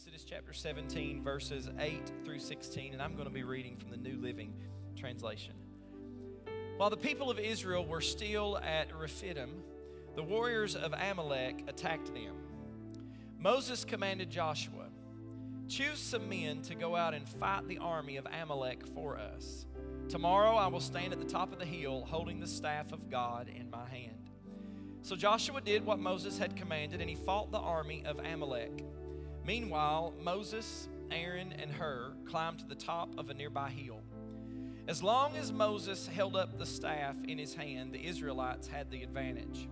Exodus chapter 17, verses 8 through 16, and I'm going to be reading from the New Living Translation. While the people of Israel were still at Rephidim, the warriors of Amalek attacked them. Moses commanded Joshua, Choose some men to go out and fight the army of Amalek for us. Tomorrow I will stand at the top of the hill holding the staff of God in my hand. So Joshua did what Moses had commanded, and he fought the army of Amalek. Meanwhile, Moses, Aaron, and Hur climbed to the top of a nearby hill. As long as Moses held up the staff in his hand, the Israelites had the advantage.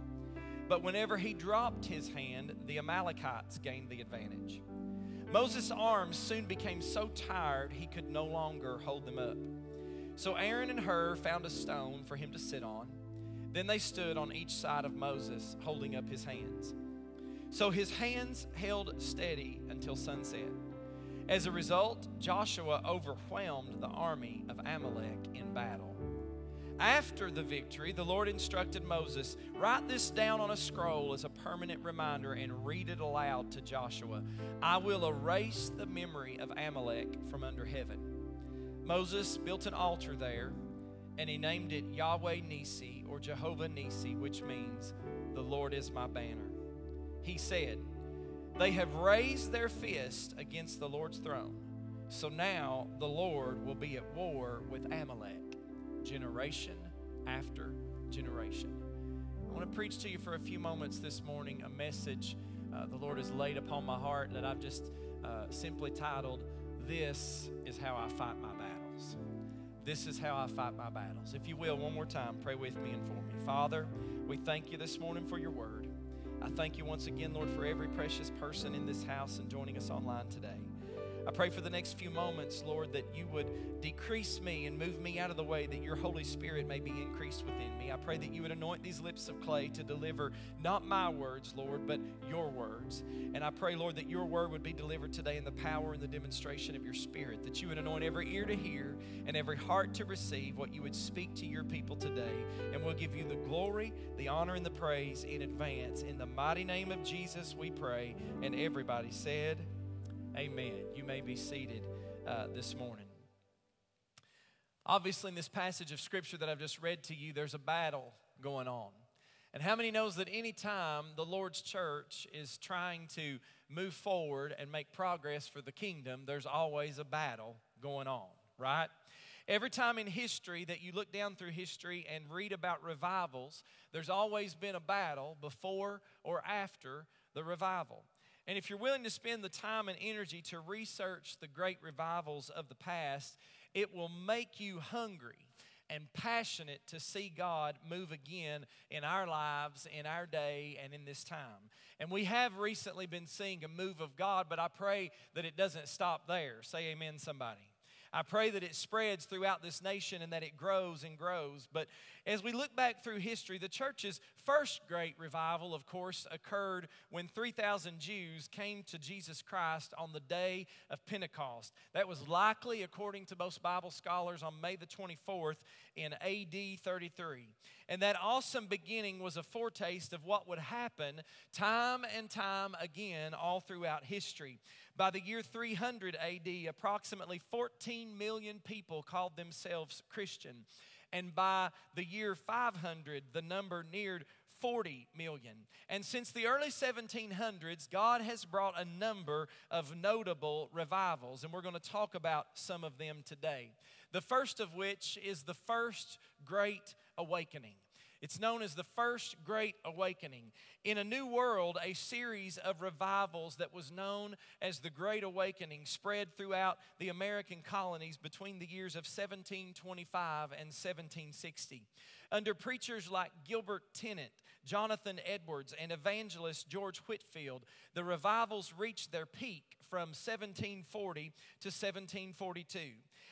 But whenever he dropped his hand, the Amalekites gained the advantage. Moses' arms soon became so tired he could no longer hold them up. So Aaron and Hur found a stone for him to sit on. Then they stood on each side of Moses, holding up his hands. So his hands held steady until sunset. As a result, Joshua overwhelmed the army of Amalek in battle. After the victory, the Lord instructed Moses write this down on a scroll as a permanent reminder and read it aloud to Joshua. I will erase the memory of Amalek from under heaven. Moses built an altar there and he named it Yahweh Nissi or Jehovah Nissi, which means the Lord is my banner he said, They have raised their fist against the Lord's throne. So now the Lord will be at war with Amalek, generation after generation. I want to preach to you for a few moments this morning a message uh, the Lord has laid upon my heart that I've just uh, simply titled, This is How I Fight My Battles. This is how I fight my battles. If you will, one more time, pray with me and for me. Father, we thank you this morning for your word. I thank you once again, Lord, for every precious person in this house and joining us online today. I pray for the next few moments, Lord, that you would decrease me and move me out of the way, that your Holy Spirit may be increased within me. I pray that you would anoint these lips of clay to deliver not my words, Lord, but your words. And I pray, Lord, that your word would be delivered today in the power and the demonstration of your Spirit, that you would anoint every ear to hear and every heart to receive what you would speak to your people today. And we'll give you the glory, the honor, and the praise in advance. In the mighty name of Jesus, we pray. And everybody said, Amen. You may be seated uh, this morning. Obviously, in this passage of scripture that I've just read to you, there's a battle going on. And how many knows that anytime the Lord's church is trying to move forward and make progress for the kingdom, there's always a battle going on, right? Every time in history that you look down through history and read about revivals, there's always been a battle before or after the revival. And if you're willing to spend the time and energy to research the great revivals of the past, it will make you hungry and passionate to see God move again in our lives, in our day, and in this time. And we have recently been seeing a move of God, but I pray that it doesn't stop there. Say amen, somebody. I pray that it spreads throughout this nation and that it grows and grows. But as we look back through history, the church's first great revival, of course, occurred when 3,000 Jews came to Jesus Christ on the day of Pentecost. That was likely, according to most Bible scholars, on May the 24th in AD 33. And that awesome beginning was a foretaste of what would happen time and time again all throughout history. By the year 300 AD, approximately 14 million people called themselves Christian. And by the year 500, the number neared 40 million. And since the early 1700s, God has brought a number of notable revivals, and we're going to talk about some of them today. The first of which is the first great awakening. It's known as the First Great Awakening. In a New World, a series of revivals that was known as the Great Awakening spread throughout the American colonies between the years of 1725 and 1760. Under preachers like Gilbert Tennent, Jonathan Edwards, and evangelist George Whitefield, the revivals reached their peak from 1740 to 1742.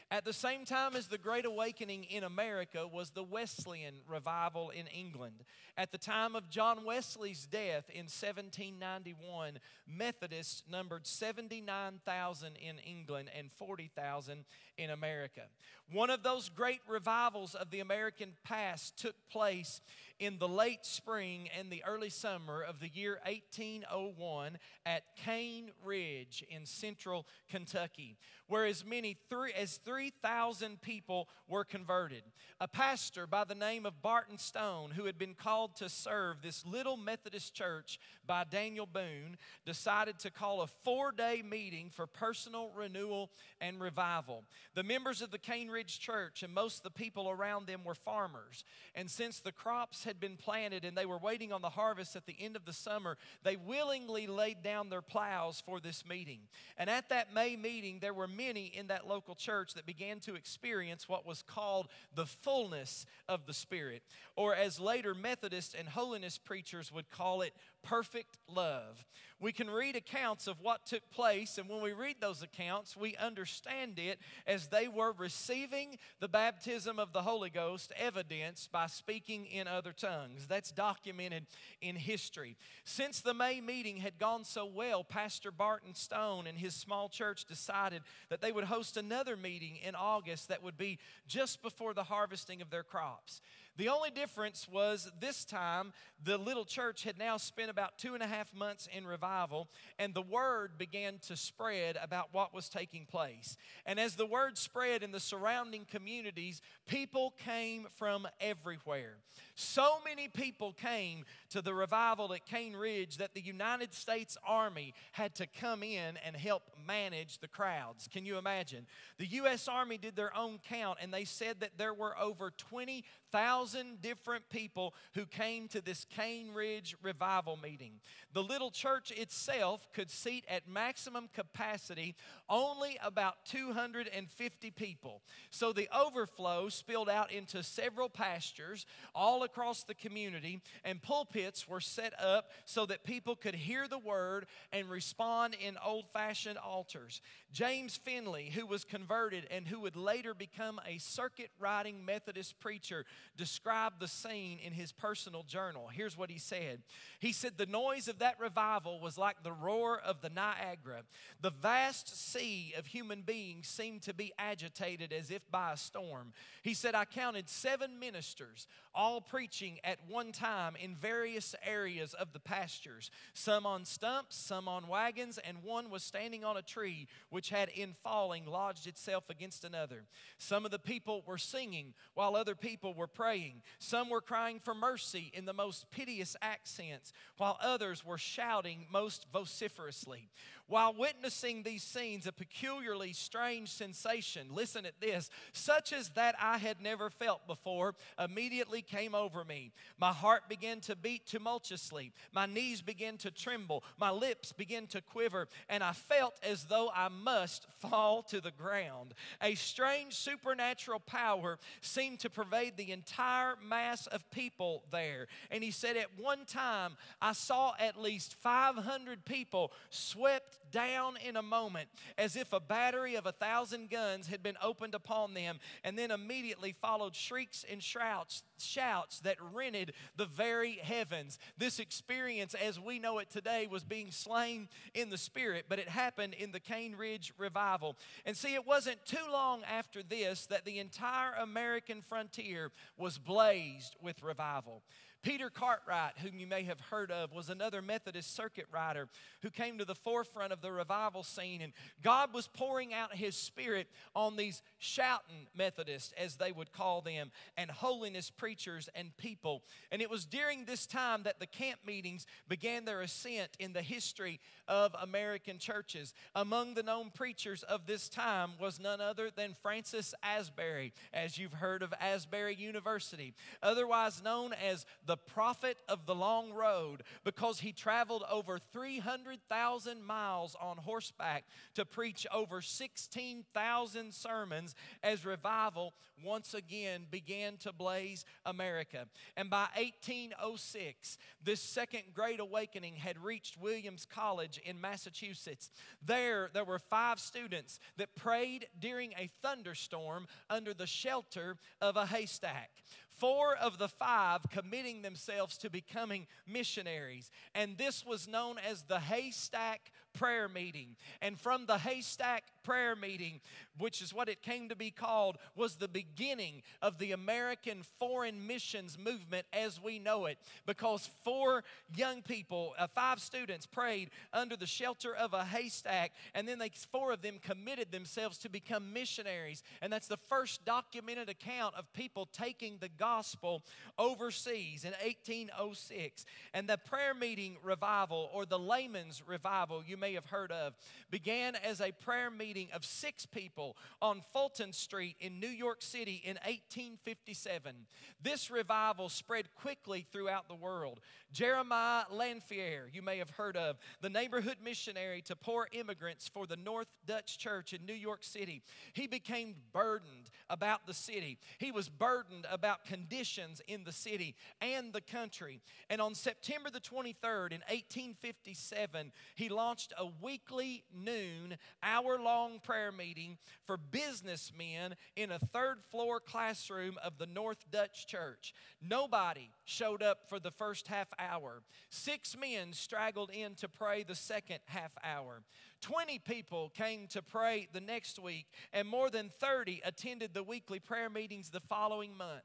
At the same time as the Great Awakening in America was the Wesleyan revival in England. At the time of John Wesley's death in 1791, Methodists numbered 79,000 in England and 40,000 in America. One of those great revivals of the American past took place in the late spring and the early summer of the year 1801 at Cane Ridge in central Kentucky, where as many three, as 3,000 people were converted. A pastor by the name of Barton Stone, who had been called to serve this little Methodist church by Daniel Boone, decided to call a four day meeting for personal renewal and revival. The members of the Cane Ridge Church and most of the people around them were farmers. And since the crops had been planted and they were waiting on the harvest at the end of the summer, they willingly laid down their plows for this meeting. And at that May meeting, there were many in that local church that began to experience what was called the fullness of the Spirit, or as later Methodist and holiness preachers would call it, perfect love. We can read accounts of what took place, and when we read those accounts, we understand it as they were receiving the baptism of the Holy Ghost, evidenced by speaking in other tongues. That's documented in history. Since the May meeting had gone so well, Pastor Barton Stone and his small church decided that they would host another meeting in August that would be just before the harvesting of their crops. The only difference was this time the little church had now spent about two and a half months in revival, and the word began to spread about what was taking place. And as the word spread in the surrounding communities, people came from everywhere. So many people came to the revival at Cane Ridge that the United States Army had to come in and help manage the crowds. Can you imagine? The U.S. Army did their own count, and they said that there were over 20,000 different people who came to this Cane Ridge revival meeting. The little church itself could seat at maximum capacity only about 250 people. So the overflow spilled out into several pastures all across the community, and pulpits were set up so that people could hear the word and respond in old fashioned altars. James Finley, who was converted and who would later become a circuit riding Methodist preacher, described the scene in his personal journal. Here's what he said He said, The noise of that revival was like the roar of the Niagara. The vast sea of human beings seemed to be agitated as if by a storm. He said, I counted seven ministers, all preaching at one time in various areas of the pastures, some on stumps, some on wagons, and one was standing on a tree which had in falling lodged itself against another. Some of the people were singing while other people were praying. Some were crying for mercy in the most piteous accents, while others were shouting most vociferously. While witnessing these scenes, a peculiarly strange sensation, listen at this, such as that I had never felt before, immediately came over me. My heart began to beat tumultuously, my knees began to tremble, my lips began to quiver, and I felt as though I must fall to the ground. A strange supernatural power seemed to pervade the entire mass of people there. And he said, At one time, I saw at least 500 people swept down in a moment as if a battery of a thousand guns had been opened upon them, and then immediately followed shrieks and shouts, shouts that rented the very heavens. This experience, as we know it today, was being slain in the spirit, but it happened in the Cane Ridge revival. And see, it wasn't too long after this that the entire American frontier was blazed with revival. Peter Cartwright, whom you may have heard of, was another Methodist circuit rider who came to the forefront of the revival scene. And God was pouring out His Spirit on these shouting Methodists, as they would call them, and holiness preachers and people. And it was during this time that the camp meetings began their ascent in the history of American churches. Among the known preachers of this time was none other than Francis Asbury, as you've heard of Asbury University, otherwise known as the the prophet of the long road because he traveled over 300,000 miles on horseback to preach over 16,000 sermons as revival once again began to blaze America. And by 1806, this second great awakening had reached Williams College in Massachusetts. There, there were five students that prayed during a thunderstorm under the shelter of a haystack four of the five committing themselves to becoming missionaries. And this was known as the Haystack prayer meeting. And from the haystack prayer meeting, which is what it came to be called, was the beginning of the American foreign missions movement as we know it. Because four young people, uh, five students, prayed under the shelter of a haystack, and then they, four of them committed themselves to become missionaries. And that's the first documented account of people taking the gospel overseas in 1806. And the prayer meeting revival, or the layman's revival, you may have heard of, began as a prayer meeting of six people on Fulton Street in New York City in 1857. This revival spread quickly throughout the world. Jeremiah Lanphier, you may have heard of, the neighborhood missionary to poor immigrants for the North Dutch Church in New York City. He became burdened about the city. He was burdened about conditions in the city and the country. And on September the 23rd in 1857, he launched a weekly noon, hour long prayer meeting for businessmen in a third floor classroom of the North Dutch Church. Nobody showed up for the first half hour. Six men straggled in to pray the second half hour. 20 people came to pray the next week, and more than 30 attended the weekly prayer meetings the following month.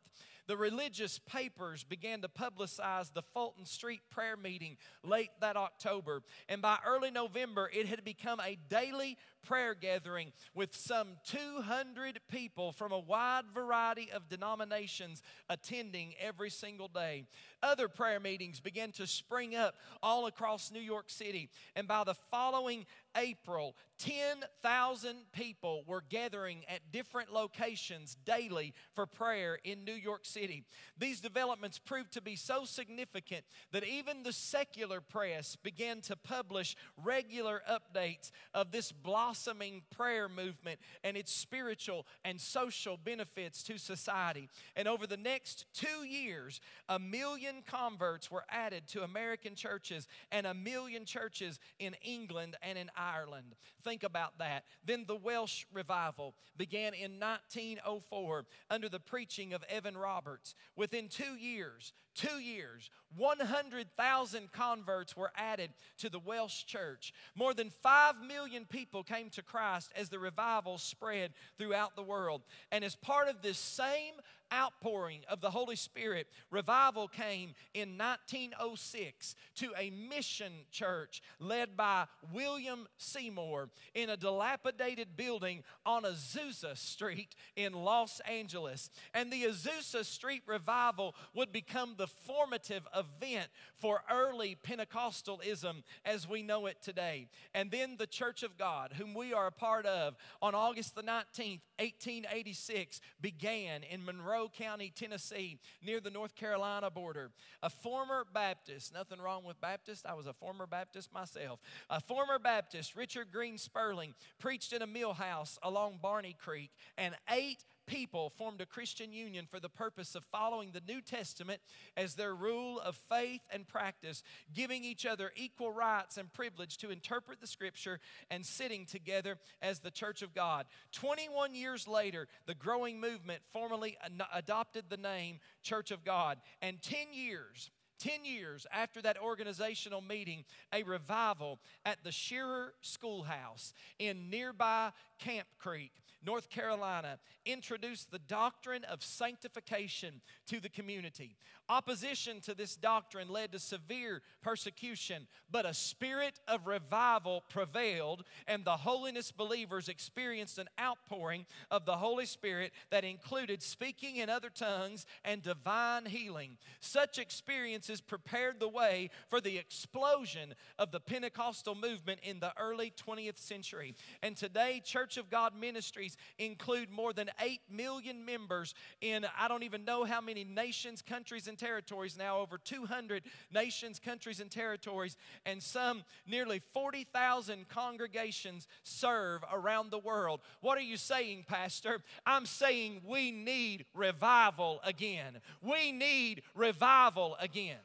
The religious papers began to publicize the Fulton Street prayer meeting late that October, and by early November, it had become a daily prayer gathering with some 200 people from a wide variety of denominations attending every single day. Other prayer meetings began to spring up all across New York City, and by the following April, 10,000 people were gathering at different locations daily for prayer in New York City. These developments proved to be so significant that even the secular press began to publish regular updates of this blossoming prayer movement and its spiritual and social benefits to society. And over the next two years, a million converts were added to American churches and a million churches in England and in Ireland. Think about that. Then the Welsh revival began in 1904 under the preaching of Evan Roberts. Within two years, two years, 100,000 converts were added to the Welsh church. More than 5 million people came to Christ as the revival spread throughout the world. And as part of this same outpouring of the Holy Spirit, revival came in 1906 to a mission church led by William Seymour in a dilapidated building on Azusa Street in Los Angeles. And the Azusa Street revival would become the formative event for early Pentecostalism as we know it today. And then the Church of God, whom we are a part of, on August the 19th, 1886, began in Monroe County, Tennessee, near the North Carolina border. A former Baptist, nothing wrong with Baptist, I was a former Baptist myself. A former Baptist, Richard Green Spurling, preached in a mill house along Barney Creek, and eight people formed a Christian union for the purpose of following the New Testament as their rule of faith and practice, giving each other equal rights and privilege to interpret the scripture and sitting together as the church of God. 21 years later, the growing movement formally adopted the name Church of God. And 10 years 10 years after that organizational meeting, a revival at the Shearer Schoolhouse in nearby Camp Creek North Carolina, introduced the doctrine of sanctification to the community. Opposition to this doctrine led to severe persecution, but a spirit of revival prevailed, and the holiness believers experienced an outpouring of the Holy Spirit that included speaking in other tongues and divine healing. Such experiences prepared the way for the explosion of the Pentecostal movement in the early 20th century. And today, Church of God Ministries include more than 8 million members in I don't even know how many nations, countries, and territories now, over 200 nations, countries, and territories, and some nearly 40,000 congregations serve around the world. What are you saying, Pastor? I'm saying we need revival again. We need revival again.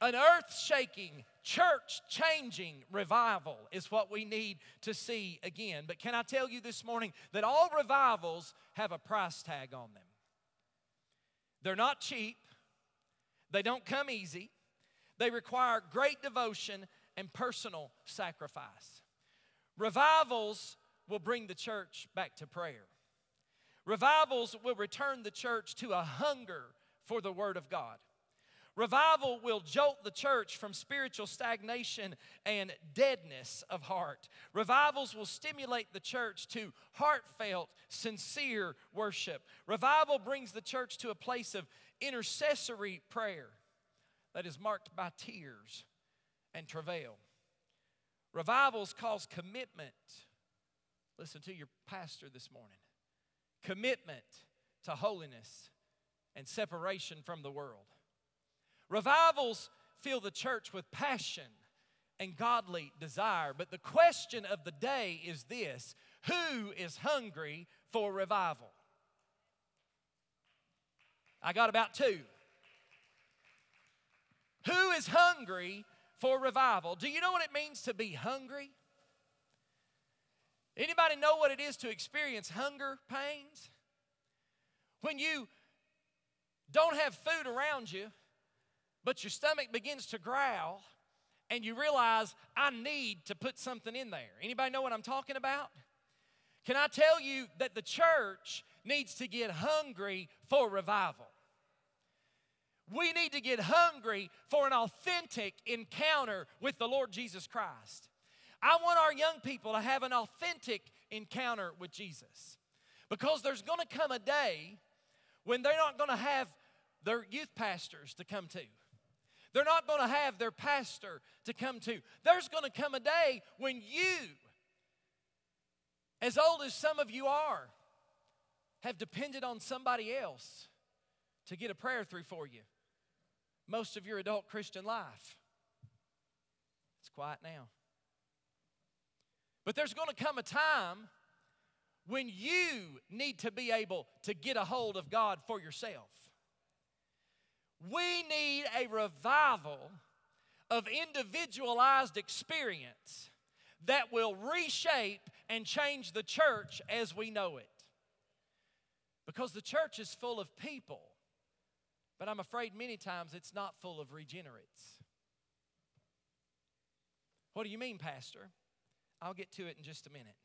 An earth shaking, church changing revival is what we need to see again. But can I tell you this morning that all revivals have a price tag on them? They're not cheap, they don't come easy. They require great devotion and personal sacrifice. Revivals will bring the church back to prayer. Revivals will return the church to a hunger for the Word of God. Revival will jolt the church from spiritual stagnation and deadness of heart. Revivals will stimulate the church to heartfelt, sincere worship. Revival brings the church to a place of intercessory prayer that is marked by tears and travail. Revivals cause commitment. Listen to your pastor this morning. Commitment to holiness and separation from the world. Revivals fill the church with passion and godly desire. But the question of the day is this Who is hungry for revival? I got about two. Who is hungry for revival? Do you know what it means to be hungry? Anybody know what it is to experience hunger pains? When you don't have food around you, but your stomach begins to growl and you realize I need to put something in there. Anybody know what I'm talking about? Can I tell you that the church needs to get hungry for revival? We need to get hungry for an authentic encounter with the Lord Jesus Christ. I want our young people to have an authentic encounter with Jesus because there's going to come a day when they're not going to have their youth pastors to come to. They're not going to have their pastor to come to. There's going to come a day when you, as old as some of you are, have depended on somebody else to get a prayer through for you most of your adult Christian life. It's quiet now. But there's going to come a time when you need to be able to get a hold of God for yourself. We need a revival of individualized experience that will reshape and change the church as we know it. Because the church is full of people, but I'm afraid many times it's not full of regenerates. What do you mean, Pastor? I'll get to it in just a minute.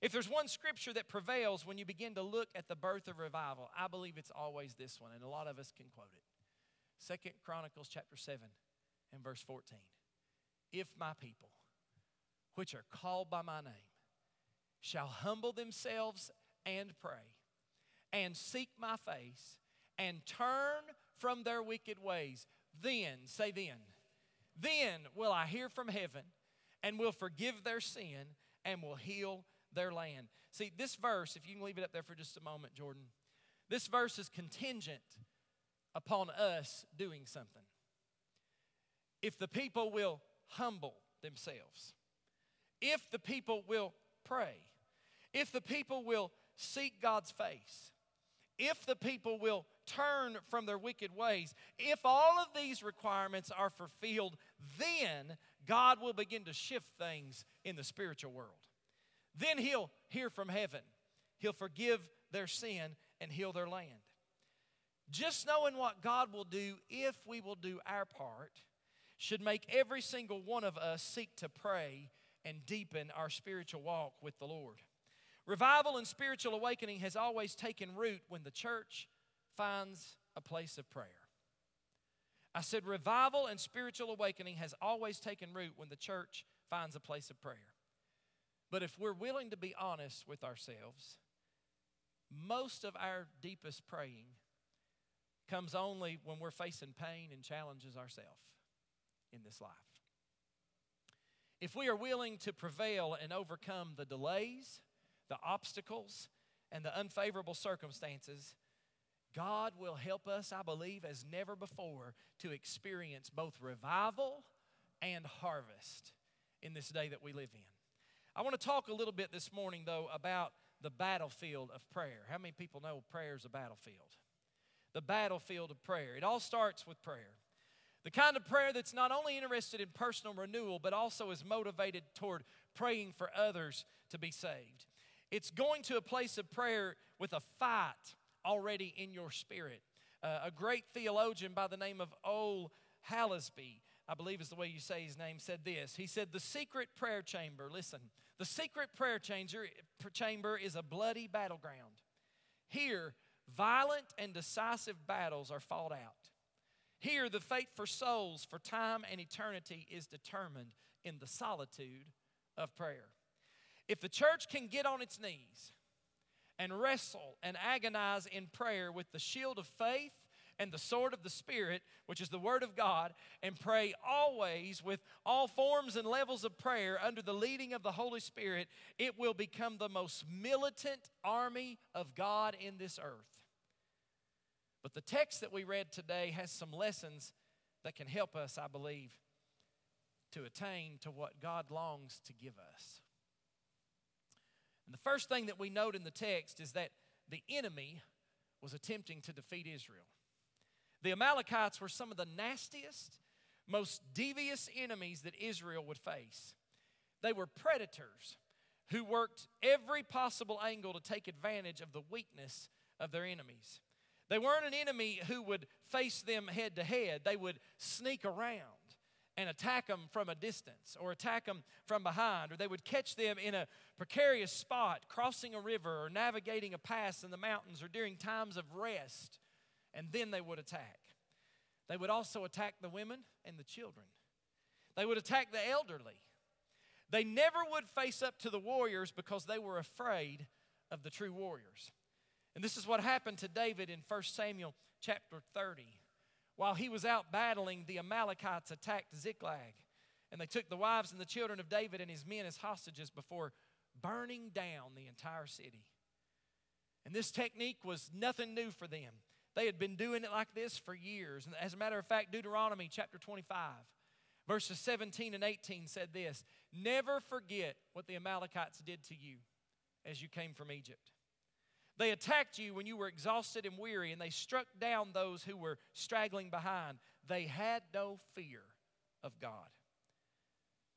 If there's one scripture that prevails when you begin to look at the birth of revival, I believe it's always this one, and a lot of us can quote it. Second Chronicles chapter 7 and verse 14. If my people, which are called by my name, shall humble themselves and pray, and seek my face, and turn from their wicked ways, then, say then, then will I hear from heaven and will forgive their sin and will heal their land. See, this verse, if you can leave it up there for just a moment, Jordan, this verse is contingent upon us doing something. If the people will humble themselves, if the people will pray, if the people will seek God's face, if the people will turn from their wicked ways, if all of these requirements are fulfilled, then God will begin to shift things in the spiritual world. Then He'll hear from heaven, He'll forgive their sin and heal their land. Just knowing what God will do if we will do our part should make every single one of us seek to pray and deepen our spiritual walk with the Lord. Revival and spiritual awakening has always taken root when the church finds a place of prayer. I said, revival and spiritual awakening has always taken root when the church finds a place of prayer. But if we're willing to be honest with ourselves, most of our deepest praying comes only when we're facing pain and challenges ourselves in this life. If we are willing to prevail and overcome the delays, the obstacles, and the unfavorable circumstances, God will help us, I believe, as never before to experience both revival and harvest in this day that we live in. I want to talk a little bit this morning, though, about the battlefield of prayer. How many people know prayer is a battlefield? The battlefield of prayer. It all starts with prayer. The kind of prayer that's not only interested in personal renewal, but also is motivated toward praying for others to be saved. It's going to a place of prayer with a fight already in your spirit. Uh, a great theologian by the name of Ole Hallesby, I believe is the way you say his name, said this. He said, The secret prayer chamber, listen, the secret prayer chamber is a bloody battleground. Here, violent and decisive battles are fought out. Here, the fate for souls for time and eternity is determined in the solitude of prayer. If the church can get on its knees and wrestle and agonize in prayer with the shield of faith and the sword of the Spirit, which is the Word of God, and pray always with all forms and levels of prayer under the leading of the Holy Spirit, it will become the most militant army of God in this earth. But the text that we read today has some lessons that can help us, I believe, to attain to what God longs to give us. And the first thing that we note in the text is that the enemy was attempting to defeat Israel. The Amalekites were some of the nastiest, most devious enemies that Israel would face. They were predators who worked every possible angle to take advantage of the weakness of their enemies. They weren't an enemy who would face them head to head, they would sneak around and attack them from a distance or attack them from behind, or they would catch them in a precarious spot, crossing a river or navigating a pass in the mountains or during times of rest, and then they would attack. They would also attack the women and the children, they would attack the elderly. They never would face up to the warriors because they were afraid of the true warriors. And this is what happened to David in 1 Samuel chapter 30. While he was out battling, the Amalekites attacked Ziklag. And they took the wives and the children of David and his men as hostages before burning down the entire city. And this technique was nothing new for them. They had been doing it like this for years. And as a matter of fact, Deuteronomy chapter 25, verses 17 and 18 said this Never forget what the Amalekites did to you as you came from Egypt. They attacked you when you were exhausted and weary, and they struck down those who were straggling behind. They had no fear of God.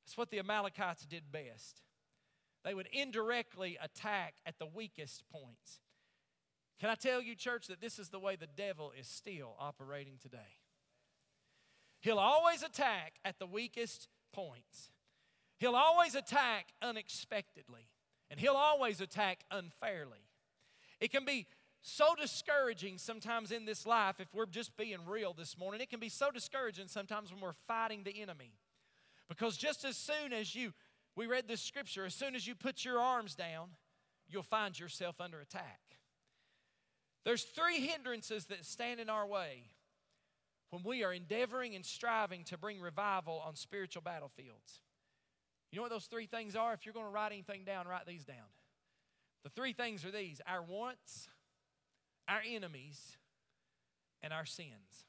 That's what the Amalekites did best. They would indirectly attack at the weakest points. Can I tell you, church, that this is the way the devil is still operating today? He'll always attack at the weakest points. He'll always attack unexpectedly, and he'll always attack unfairly. It can be so discouraging sometimes in this life, if we're just being real this morning, it can be so discouraging sometimes when we're fighting the enemy. Because just as soon as you, we read this scripture, as soon as you put your arms down, you'll find yourself under attack. There's three hindrances that stand in our way when we are endeavoring and striving to bring revival on spiritual battlefields. You know what those three things are? If you're going to write anything down, write these down. The three things are these our wants, our enemies, and our sins.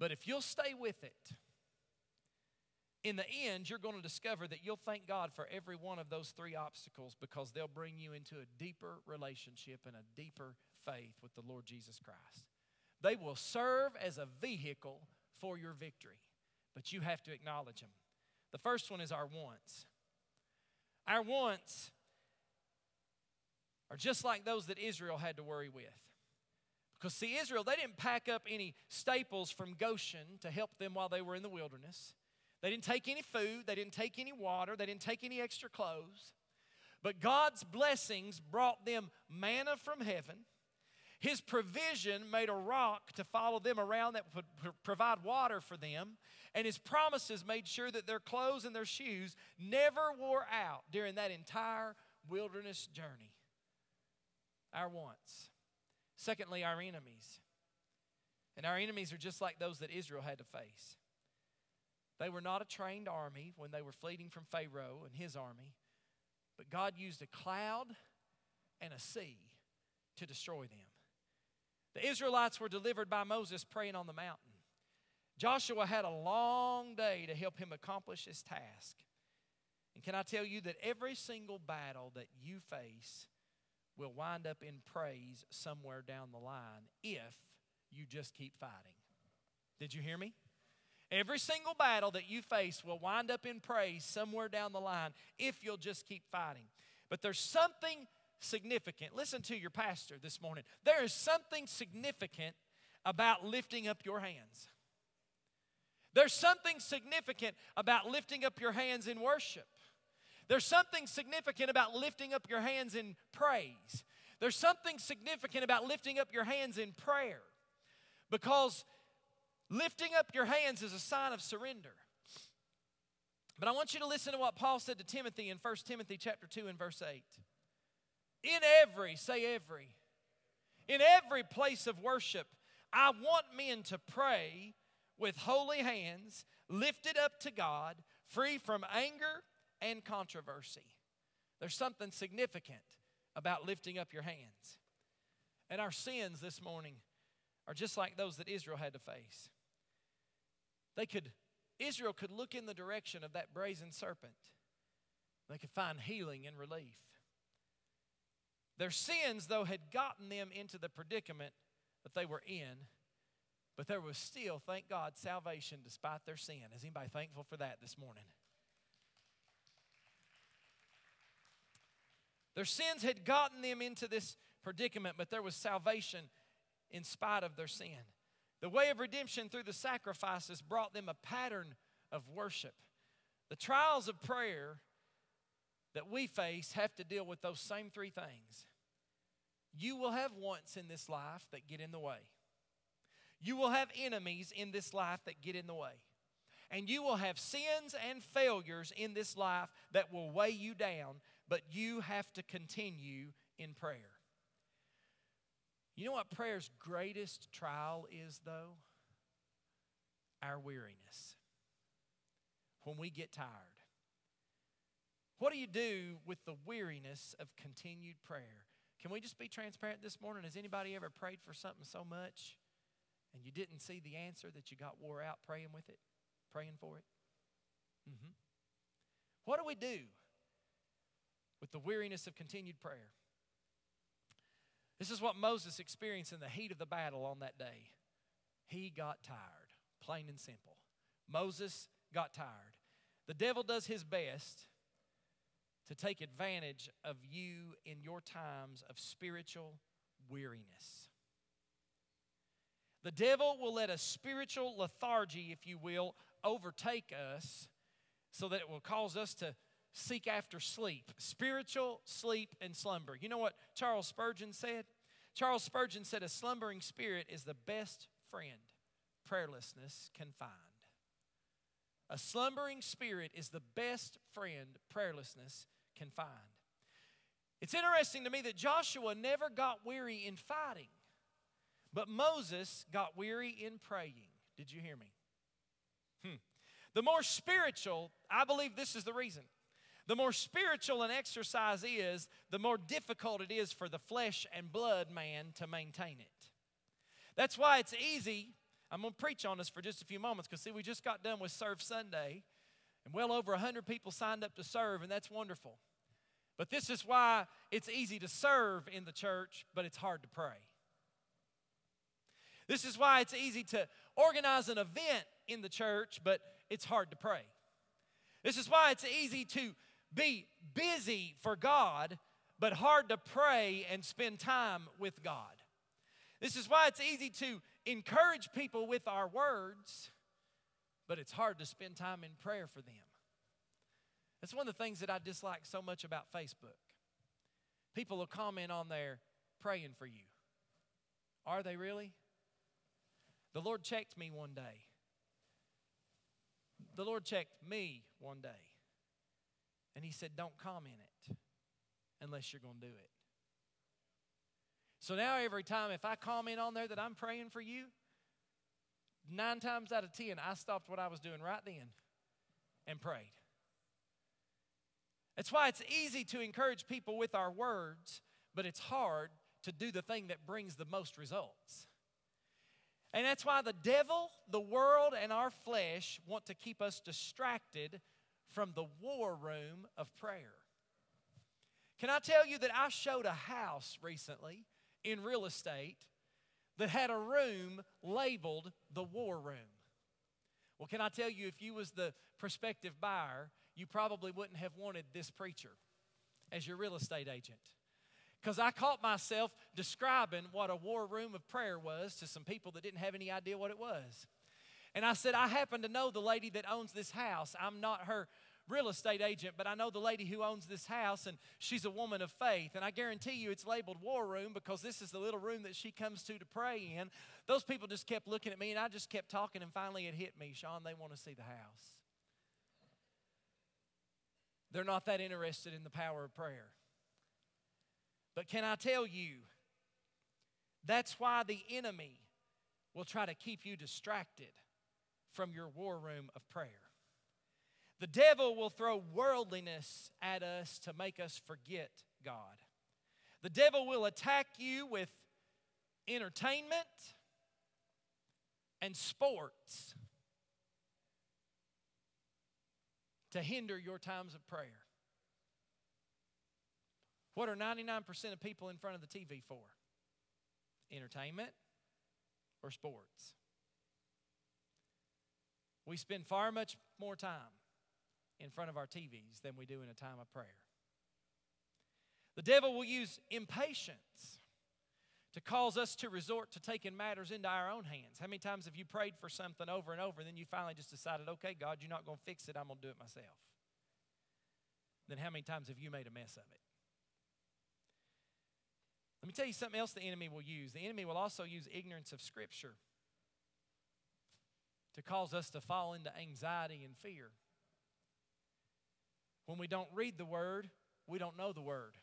But if you'll stay with it, in the end, you're going to discover that you'll thank God for every one of those three obstacles because they'll bring you into a deeper relationship and a deeper faith with the Lord Jesus Christ. They will serve as a vehicle for your victory, but you have to acknowledge them. The first one is our wants. Our wants are just like those that Israel had to worry with. Because, see, Israel, they didn't pack up any staples from Goshen to help them while they were in the wilderness. They didn't take any food, they didn't take any water, they didn't take any extra clothes. But God's blessings brought them manna from heaven. His provision made a rock to follow them around that would provide water for them. And His promises made sure that their clothes and their shoes never wore out during that entire wilderness journey. Our wants. Secondly, our enemies. And our enemies are just like those that Israel had to face. They were not a trained army when they were fleeing from Pharaoh and his army, but God used a cloud and a sea to destroy them. The Israelites were delivered by Moses praying on the mountain. Joshua had a long day to help him accomplish his task. And can I tell you that every single battle that you face will wind up in praise somewhere down the line if you just keep fighting? Did you hear me? Every single battle that you face will wind up in praise somewhere down the line if you'll just keep fighting. But there's something significant. Listen to your pastor this morning. There is something significant about lifting up your hands. There's something significant about lifting up your hands in worship. There's something significant about lifting up your hands in praise. There's something significant about lifting up your hands in prayer because lifting up your hands is a sign of surrender. But I want you to listen to what Paul said to Timothy in 1 Timothy chapter 2 and verse 8. In every, say every, in every place of worship, I want men to pray with holy hands lifted up to God, free from anger and controversy. There's something significant about lifting up your hands. And our sins this morning are just like those that Israel had to face. They could, Israel could look in the direction of that brazen serpent. They could find healing and relief. Their sins, though, had gotten them into the predicament that they were in, but there was still, thank God, salvation despite their sin. Is anybody thankful for that this morning? Their sins had gotten them into this predicament, but there was salvation in spite of their sin. The way of redemption through the sacrifices brought them a pattern of worship. The trials of prayer that we face have to deal with those same three things. You will have wants in this life that get in the way. You will have enemies in this life that get in the way. And you will have sins and failures in this life that will weigh you down but you have to continue in prayer. You know what prayer's greatest trial is, though? Our weariness. When we get tired. What do you do with the weariness of continued prayer? Can we just be transparent this morning? Has anybody ever prayed for something so much and you didn't see the answer that you got wore out praying with it, praying for it? Mm-hmm. What do we do with the weariness of continued prayer. This is what Moses experienced in the heat of the battle on that day. He got tired, plain and simple. Moses got tired. The devil does his best to take advantage of you in your times of spiritual weariness. The devil will let a spiritual lethargy, if you will, overtake us so that it will cause us to seek after sleep spiritual sleep and slumber. You know what Charles Spurgeon said? Charles Spurgeon said, A slumbering spirit is the best friend prayerlessness can find. A slumbering spirit is the best friend prayerlessness can find. It's interesting to me that Joshua never got weary in fighting, but Moses got weary in praying. Did you hear me? Hmm. The more spiritual, I believe this is the reason. The more spiritual an exercise is, the more difficult it is for the flesh and blood man to maintain it. That's why it's easy. I'm going to preach on this for just a few moments because, see, we just got done with Serve Sunday, and well over 100 people signed up to serve, and that's wonderful. But this is why it's easy to serve in the church, but it's hard to pray. This is why it's easy to organize an event in the church, but it's hard to pray. This is why it's easy to be busy for God, but hard to pray and spend time with God. This is why it's easy to encourage people with our words, but it's hard to spend time in prayer for them. That's one of the things that I dislike so much about Facebook. People will comment on there praying for you. Are they really? The Lord checked me one day. The Lord checked me one day. And he said, Don't comment it unless you're going to do it. So now, every time if I comment on there that I'm praying for you, nine times out of ten, I stopped what I was doing right then and prayed. That's why it's easy to encourage people with our words, but it's hard to do the thing that brings the most results. And that's why the devil, the world, and our flesh want to keep us distracted from the war room of prayer. Can I tell you that I showed a house recently in real estate that had a room labeled the war room? Well, can I tell you, if you was the prospective buyer, you probably wouldn't have wanted this preacher as your real estate agent. Because I caught myself describing what a war room of prayer was to some people that didn't have any idea what it was. And I said, I happen to know the lady that owns this house. I'm not her real estate agent, but I know the lady who owns this house, and she's a woman of faith. And I guarantee you it's labeled war room because this is the little room that she comes to to pray in. Those people just kept looking at me, and I just kept talking, and finally it hit me Sean, they want to see the house. They're not that interested in the power of prayer. But can I tell you, that's why the enemy will try to keep you distracted from your war room of prayer. The devil will throw worldliness at us to make us forget God. The devil will attack you with entertainment and sports to hinder your times of prayer. What are 99% of people in front of the TV for? Entertainment or sports? We spend far much more time in front of our TVs than we do in a time of prayer. The devil will use impatience to cause us to resort to taking matters into our own hands. How many times have you prayed for something over and over and then you finally just decided, okay, God, you're not going to fix it, I'm going to do it myself? Then how many times have you made a mess of it? Let me tell you something else the enemy will use. The enemy will also use ignorance of Scripture to cause us to fall into anxiety and fear. When we don't read the word, we don't know the word.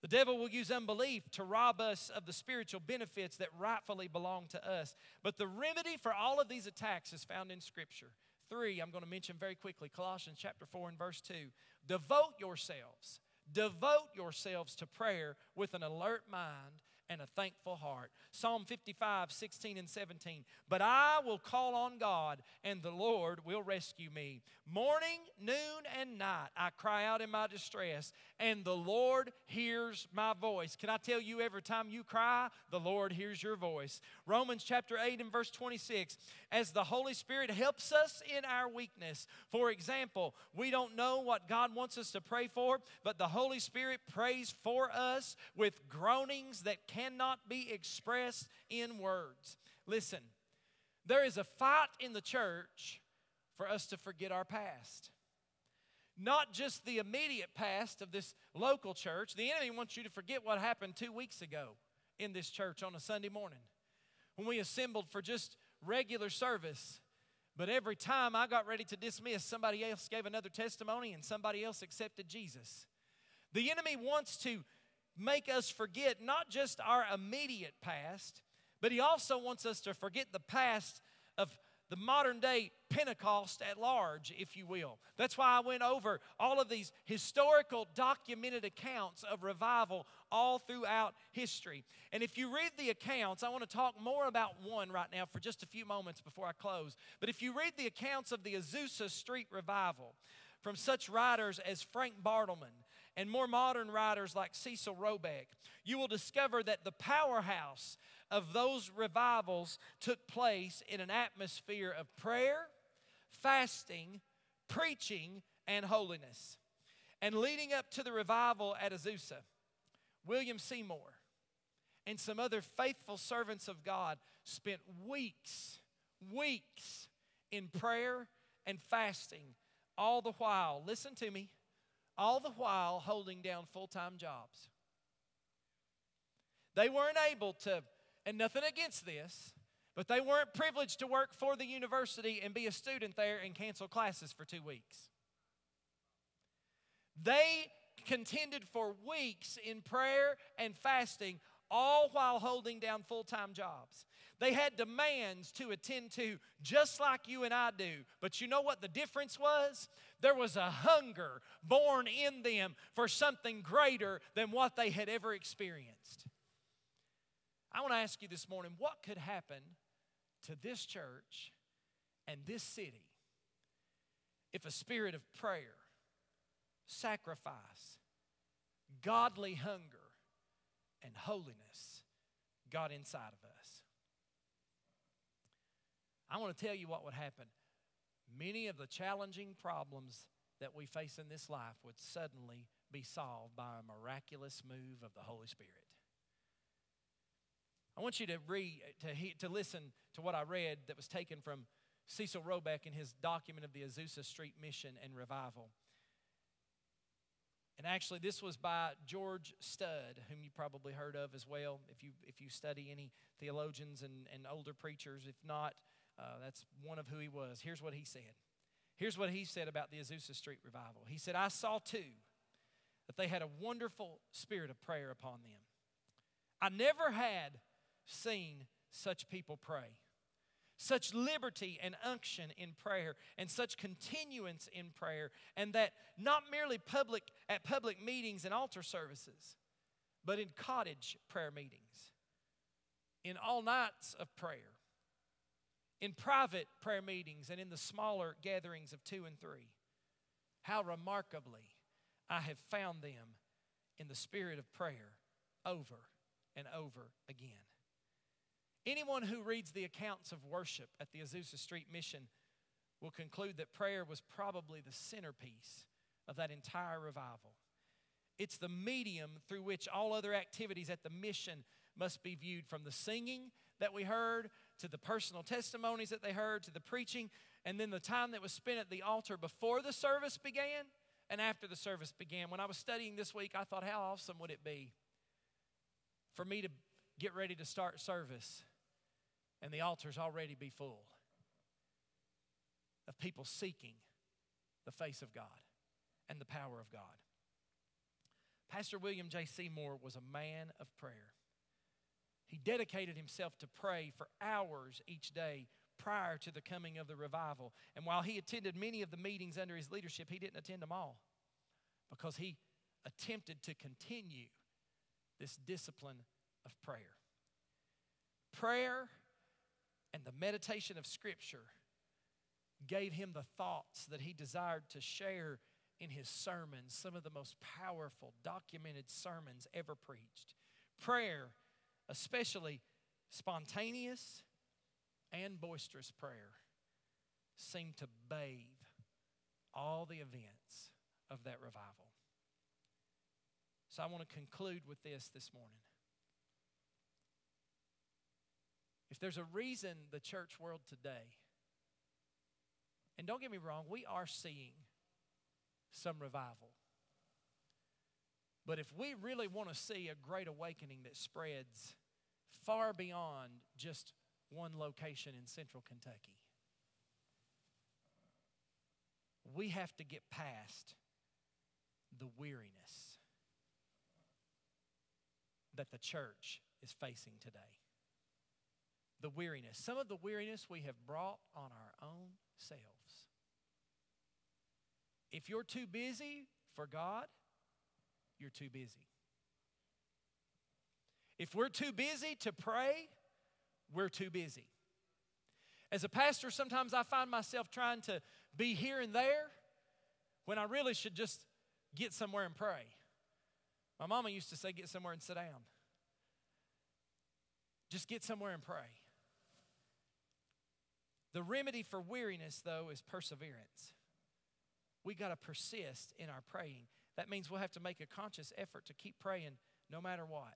The devil will use unbelief to rob us of the spiritual benefits that rightfully belong to us. But the remedy for all of these attacks is found in Scripture. Three, I'm going to mention very quickly Colossians chapter 4 and verse 2. Devote yourselves, devote yourselves to prayer with an alert mind and a thankful heart. Psalm 55, 16 and 17. But I will call on God, and the Lord will rescue me. Morning, noon, and night I cry out in my distress, and the Lord hears my voice. Can I tell you, every time you cry, the Lord hears your voice. Romans chapter 8 and verse 26. As the Holy Spirit helps us in our weakness. For example, we don't know what God wants us to pray for, but the Holy Spirit prays for us with groanings that can cannot be expressed in words. Listen, there is a fight in the church for us to forget our past. Not just the immediate past of this local church. The enemy wants you to forget what happened two weeks ago in this church on a Sunday morning when we assembled for just regular service. But every time I got ready to dismiss, somebody else gave another testimony and somebody else accepted Jesus. The enemy wants to make us forget not just our immediate past, but He also wants us to forget the past of the modern day Pentecost at large, if you will. That's why I went over all of these historical documented accounts of revival all throughout history. And if you read the accounts, I want to talk more about one right now for just a few moments before I close. But if you read the accounts of the Azusa Street revival from such writers as Frank Bartleman, and more modern writers like Cecil Robeck, you will discover that the powerhouse of those revivals took place in an atmosphere of prayer, fasting, preaching, and holiness. And leading up to the revival at Azusa, William Seymour and some other faithful servants of God spent weeks, weeks in prayer and fasting, all the while, listen to me, all the while holding down full time jobs. They weren't able to, and nothing against this, but they weren't privileged to work for the university and be a student there and cancel classes for two weeks. They contended for weeks in prayer and fasting, all while holding down full time jobs. They had demands to attend to, just like you and I do. But you know what the difference was? There was a hunger born in them for something greater than what they had ever experienced. I want to ask you this morning what could happen to this church and this city if a spirit of prayer, sacrifice, godly hunger, and holiness got inside of us? I want to tell you what would happen. Many of the challenging problems that we face in this life would suddenly be solved by a miraculous move of the Holy Spirit. I want you to read, to, he, to listen to what I read that was taken from Cecil Robeck in his document of the Azusa Street Mission and Revival. And actually, this was by George Studd, whom you probably heard of as well if you, if you study any theologians and, and older preachers. If not, uh, that's one of who he was. Here's what he said. Here's what he said about the Azusa Street Revival. He said, I saw too that they had a wonderful spirit of prayer upon them. I never had seen such people pray such liberty and unction in prayer and such continuance in prayer and that not merely public at public meetings and altar services but in cottage prayer meetings in all nights of prayer in private prayer meetings and in the smaller gatherings of 2 and 3 how remarkably i have found them in the spirit of prayer over and over again Anyone who reads the accounts of worship at the Azusa Street Mission will conclude that prayer was probably the centerpiece of that entire revival. It's the medium through which all other activities at the mission must be viewed from the singing that we heard to the personal testimonies that they heard to the preaching and then the time that was spent at the altar before the service began and after the service began. When I was studying this week, I thought, how awesome would it be for me to get ready to start service and the altar's already be full of people seeking the face of God and the power of God. Pastor William J. Seymour was a man of prayer. He dedicated himself to pray for hours each day prior to the coming of the revival. And while he attended many of the meetings under his leadership, he didn't attend them all because he attempted to continue this discipline of prayer. Prayer and the meditation of Scripture gave him the thoughts that he desired to share in his sermons, some of the most powerful, documented sermons ever preached. Prayer, especially spontaneous and boisterous prayer, seemed to bathe all the events of that revival. So I want to conclude with this this morning. If there's a reason the church world today, and don't get me wrong, we are seeing some revival. But if we really want to see a great awakening that spreads far beyond just one location in central Kentucky, we have to get past the weariness that the church is facing today the weariness. Some of the weariness we have brought on our own selves. If you're too busy for God, you're too busy. If we're too busy to pray, we're too busy. As a pastor, sometimes I find myself trying to be here and there when I really should just get somewhere and pray. My mama used to say, get somewhere and sit down. Just get somewhere and pray. The remedy for weariness, though, is perseverance. We got to persist in our praying. That means we'll have to make a conscious effort to keep praying no matter what.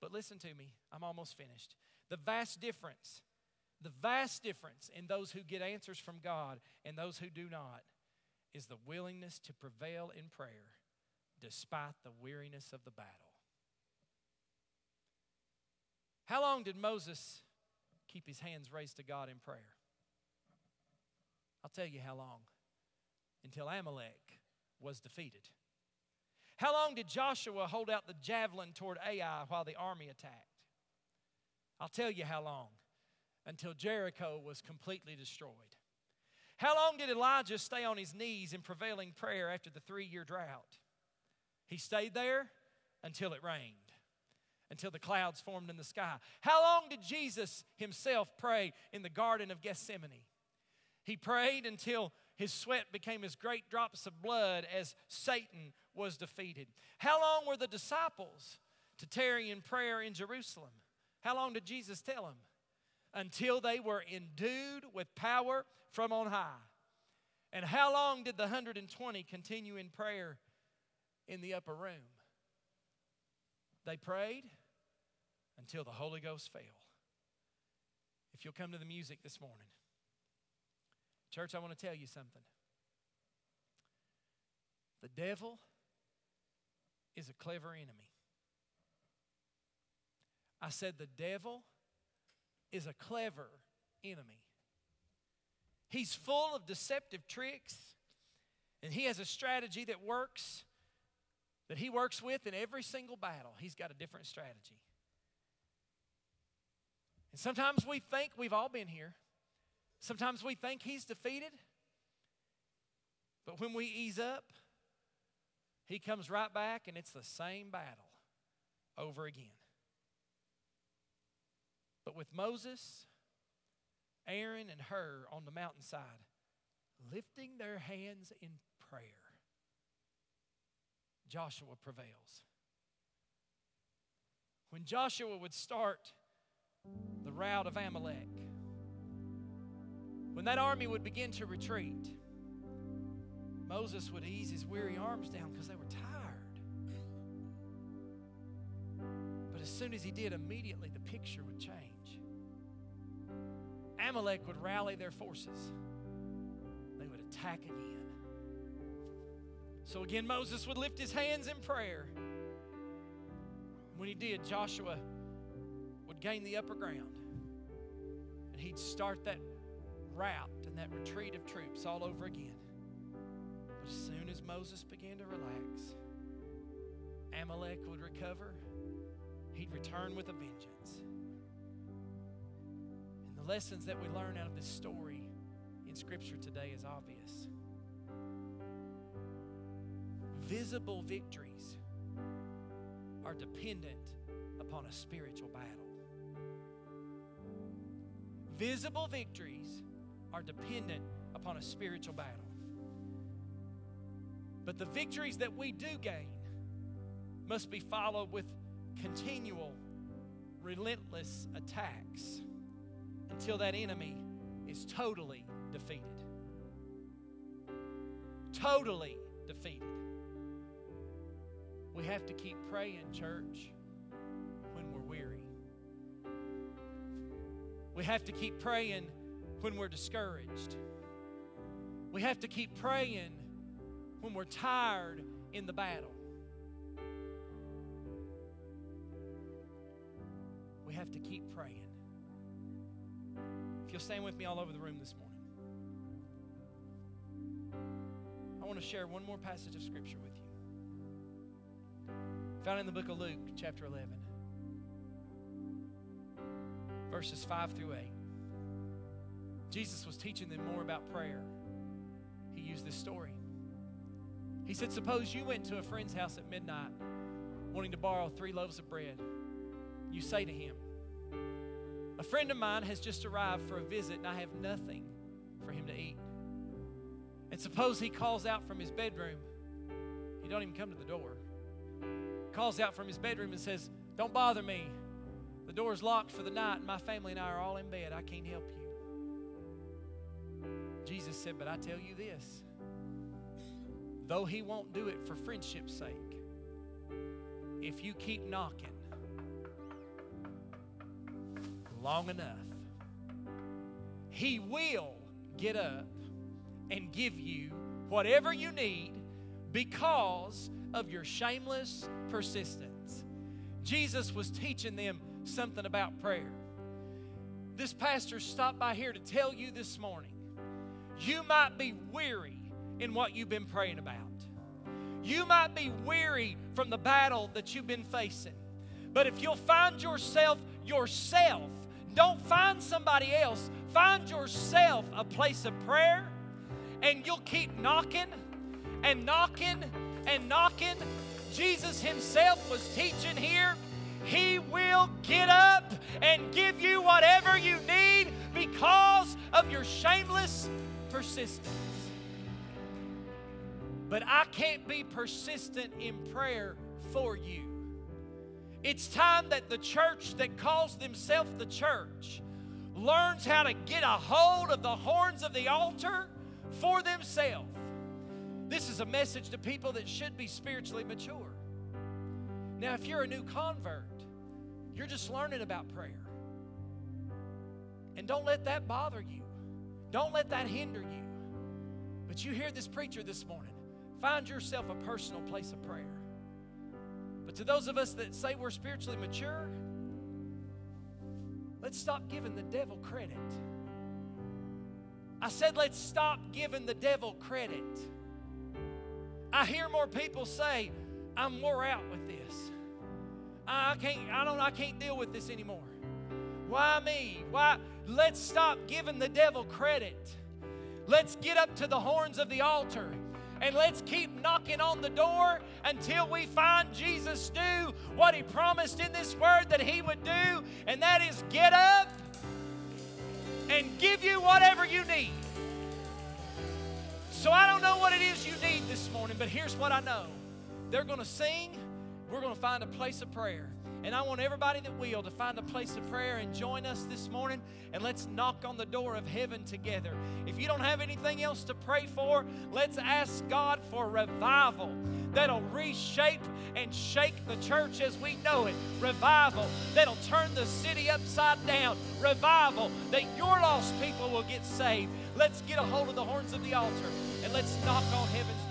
But listen to me, I'm almost finished. The vast difference, the vast difference in those who get answers from God and those who do not is the willingness to prevail in prayer despite the weariness of the battle. How long did Moses keep his hands raised to God in prayer? I'll tell you how long. Until Amalek was defeated. How long did Joshua hold out the javelin toward Ai while the army attacked? I'll tell you how long. Until Jericho was completely destroyed. How long did Elijah stay on his knees in prevailing prayer after the three year drought? He stayed there until it rained, until the clouds formed in the sky. How long did Jesus himself pray in the Garden of Gethsemane? He prayed until his sweat became as great drops of blood as Satan was defeated. How long were the disciples to tarry in prayer in Jerusalem? How long did Jesus tell them? Until they were endued with power from on high. And how long did the 120 continue in prayer in the upper room? They prayed until the Holy Ghost fell. If you'll come to the music this morning. Church, I want to tell you something. The devil is a clever enemy. I said, the devil is a clever enemy. He's full of deceptive tricks, and he has a strategy that works, that he works with in every single battle. He's got a different strategy. And sometimes we think we've all been here. Sometimes we think he's defeated. But when we ease up, he comes right back and it's the same battle over again. But with Moses, Aaron, and Hur on the mountainside, lifting their hands in prayer, Joshua prevails. When Joshua would start the rout of Amalek, when that army would begin to retreat, Moses would ease his weary arms down because they were tired. But as soon as he did, immediately the picture would change. Amalek would rally their forces, they would attack again. So again, Moses would lift his hands in prayer. When he did, Joshua would gain the upper ground. And he'd start that rout and that retreat of troops all over again. But as soon as Moses began to relax, Amalek would recover. He'd return with a vengeance. And the lessons that we learn out of this story in Scripture today is obvious. Visible victories are dependent upon a spiritual battle. Visible victories are dependent upon a spiritual battle. But the victories that we do gain must be followed with continual, relentless attacks until that enemy is totally defeated. Totally defeated. We have to keep praying, church, when we're weary. We have to keep praying when we're discouraged. We have to keep praying when we're tired in the battle. We have to keep praying. If you'll stand with me all over the room this morning, I want to share one more passage of Scripture with you. Found in the book of Luke, chapter 11, verses 5 through 8. Jesus was teaching them more about prayer. He used this story. He said, Suppose you went to a friend's house at midnight wanting to borrow three loaves of bread. You say to him, A friend of mine has just arrived for a visit and I have nothing for him to eat. And suppose he calls out from his bedroom. He don't even come to the door. Calls out from his bedroom and says, Don't bother me. The door's locked for the night and my family and I are all in bed. I can't help you. Jesus said, But I tell you this though he won't do it for friendship's sake, if you keep knocking long enough, he will get up and give you whatever you need because of your shameless persistence. Jesus was teaching them something about prayer. This pastor stopped by here to tell you this morning you might be weary in what you've been praying about. You might be weary from the battle that you've been facing. But if you'll find yourself yourself, don't find somebody else, find yourself a place of prayer, and you'll keep knocking and knocking and knocking. Jesus Himself was teaching here. He will get up and give you whatever you need because of your shameless persistence. But I can't be persistent in prayer for you. It's time that the church that calls themselves the church learns how to get a hold of the horns of the altar for themselves. This is a message to people that should be spiritually mature. Now, if you're a new convert, You're just learning about prayer. And don't let that bother you. Don't let that hinder you. But you hear this preacher this morning. Find yourself a personal place of prayer. But to those of us that say we're spiritually mature, let's stop giving the devil credit. I said, let's stop giving the devil credit. I hear more people say, I'm wore out with this. I can't, I don't, I can't deal with this anymore. Why me? Why? Let's stop giving the devil credit. Let's get up to the horns of the altar and let's keep knocking on the door until we find Jesus do what he promised in this word that he would do, and that is get up and give you whatever you need. So I don't know what it is you need this morning, but here's what I know. They're going to sing, we're going to find a place of prayer. And I want everybody that will to find a place of prayer and join us this morning and let's knock on the door of heaven together. If you don't have anything else to pray for, let's ask God for revival that'll reshape and shake the church as we know it. Revival that'll turn the city upside down. Revival that your lost people will get saved. Let's get a hold of the horns of the altar and let's knock on heaven's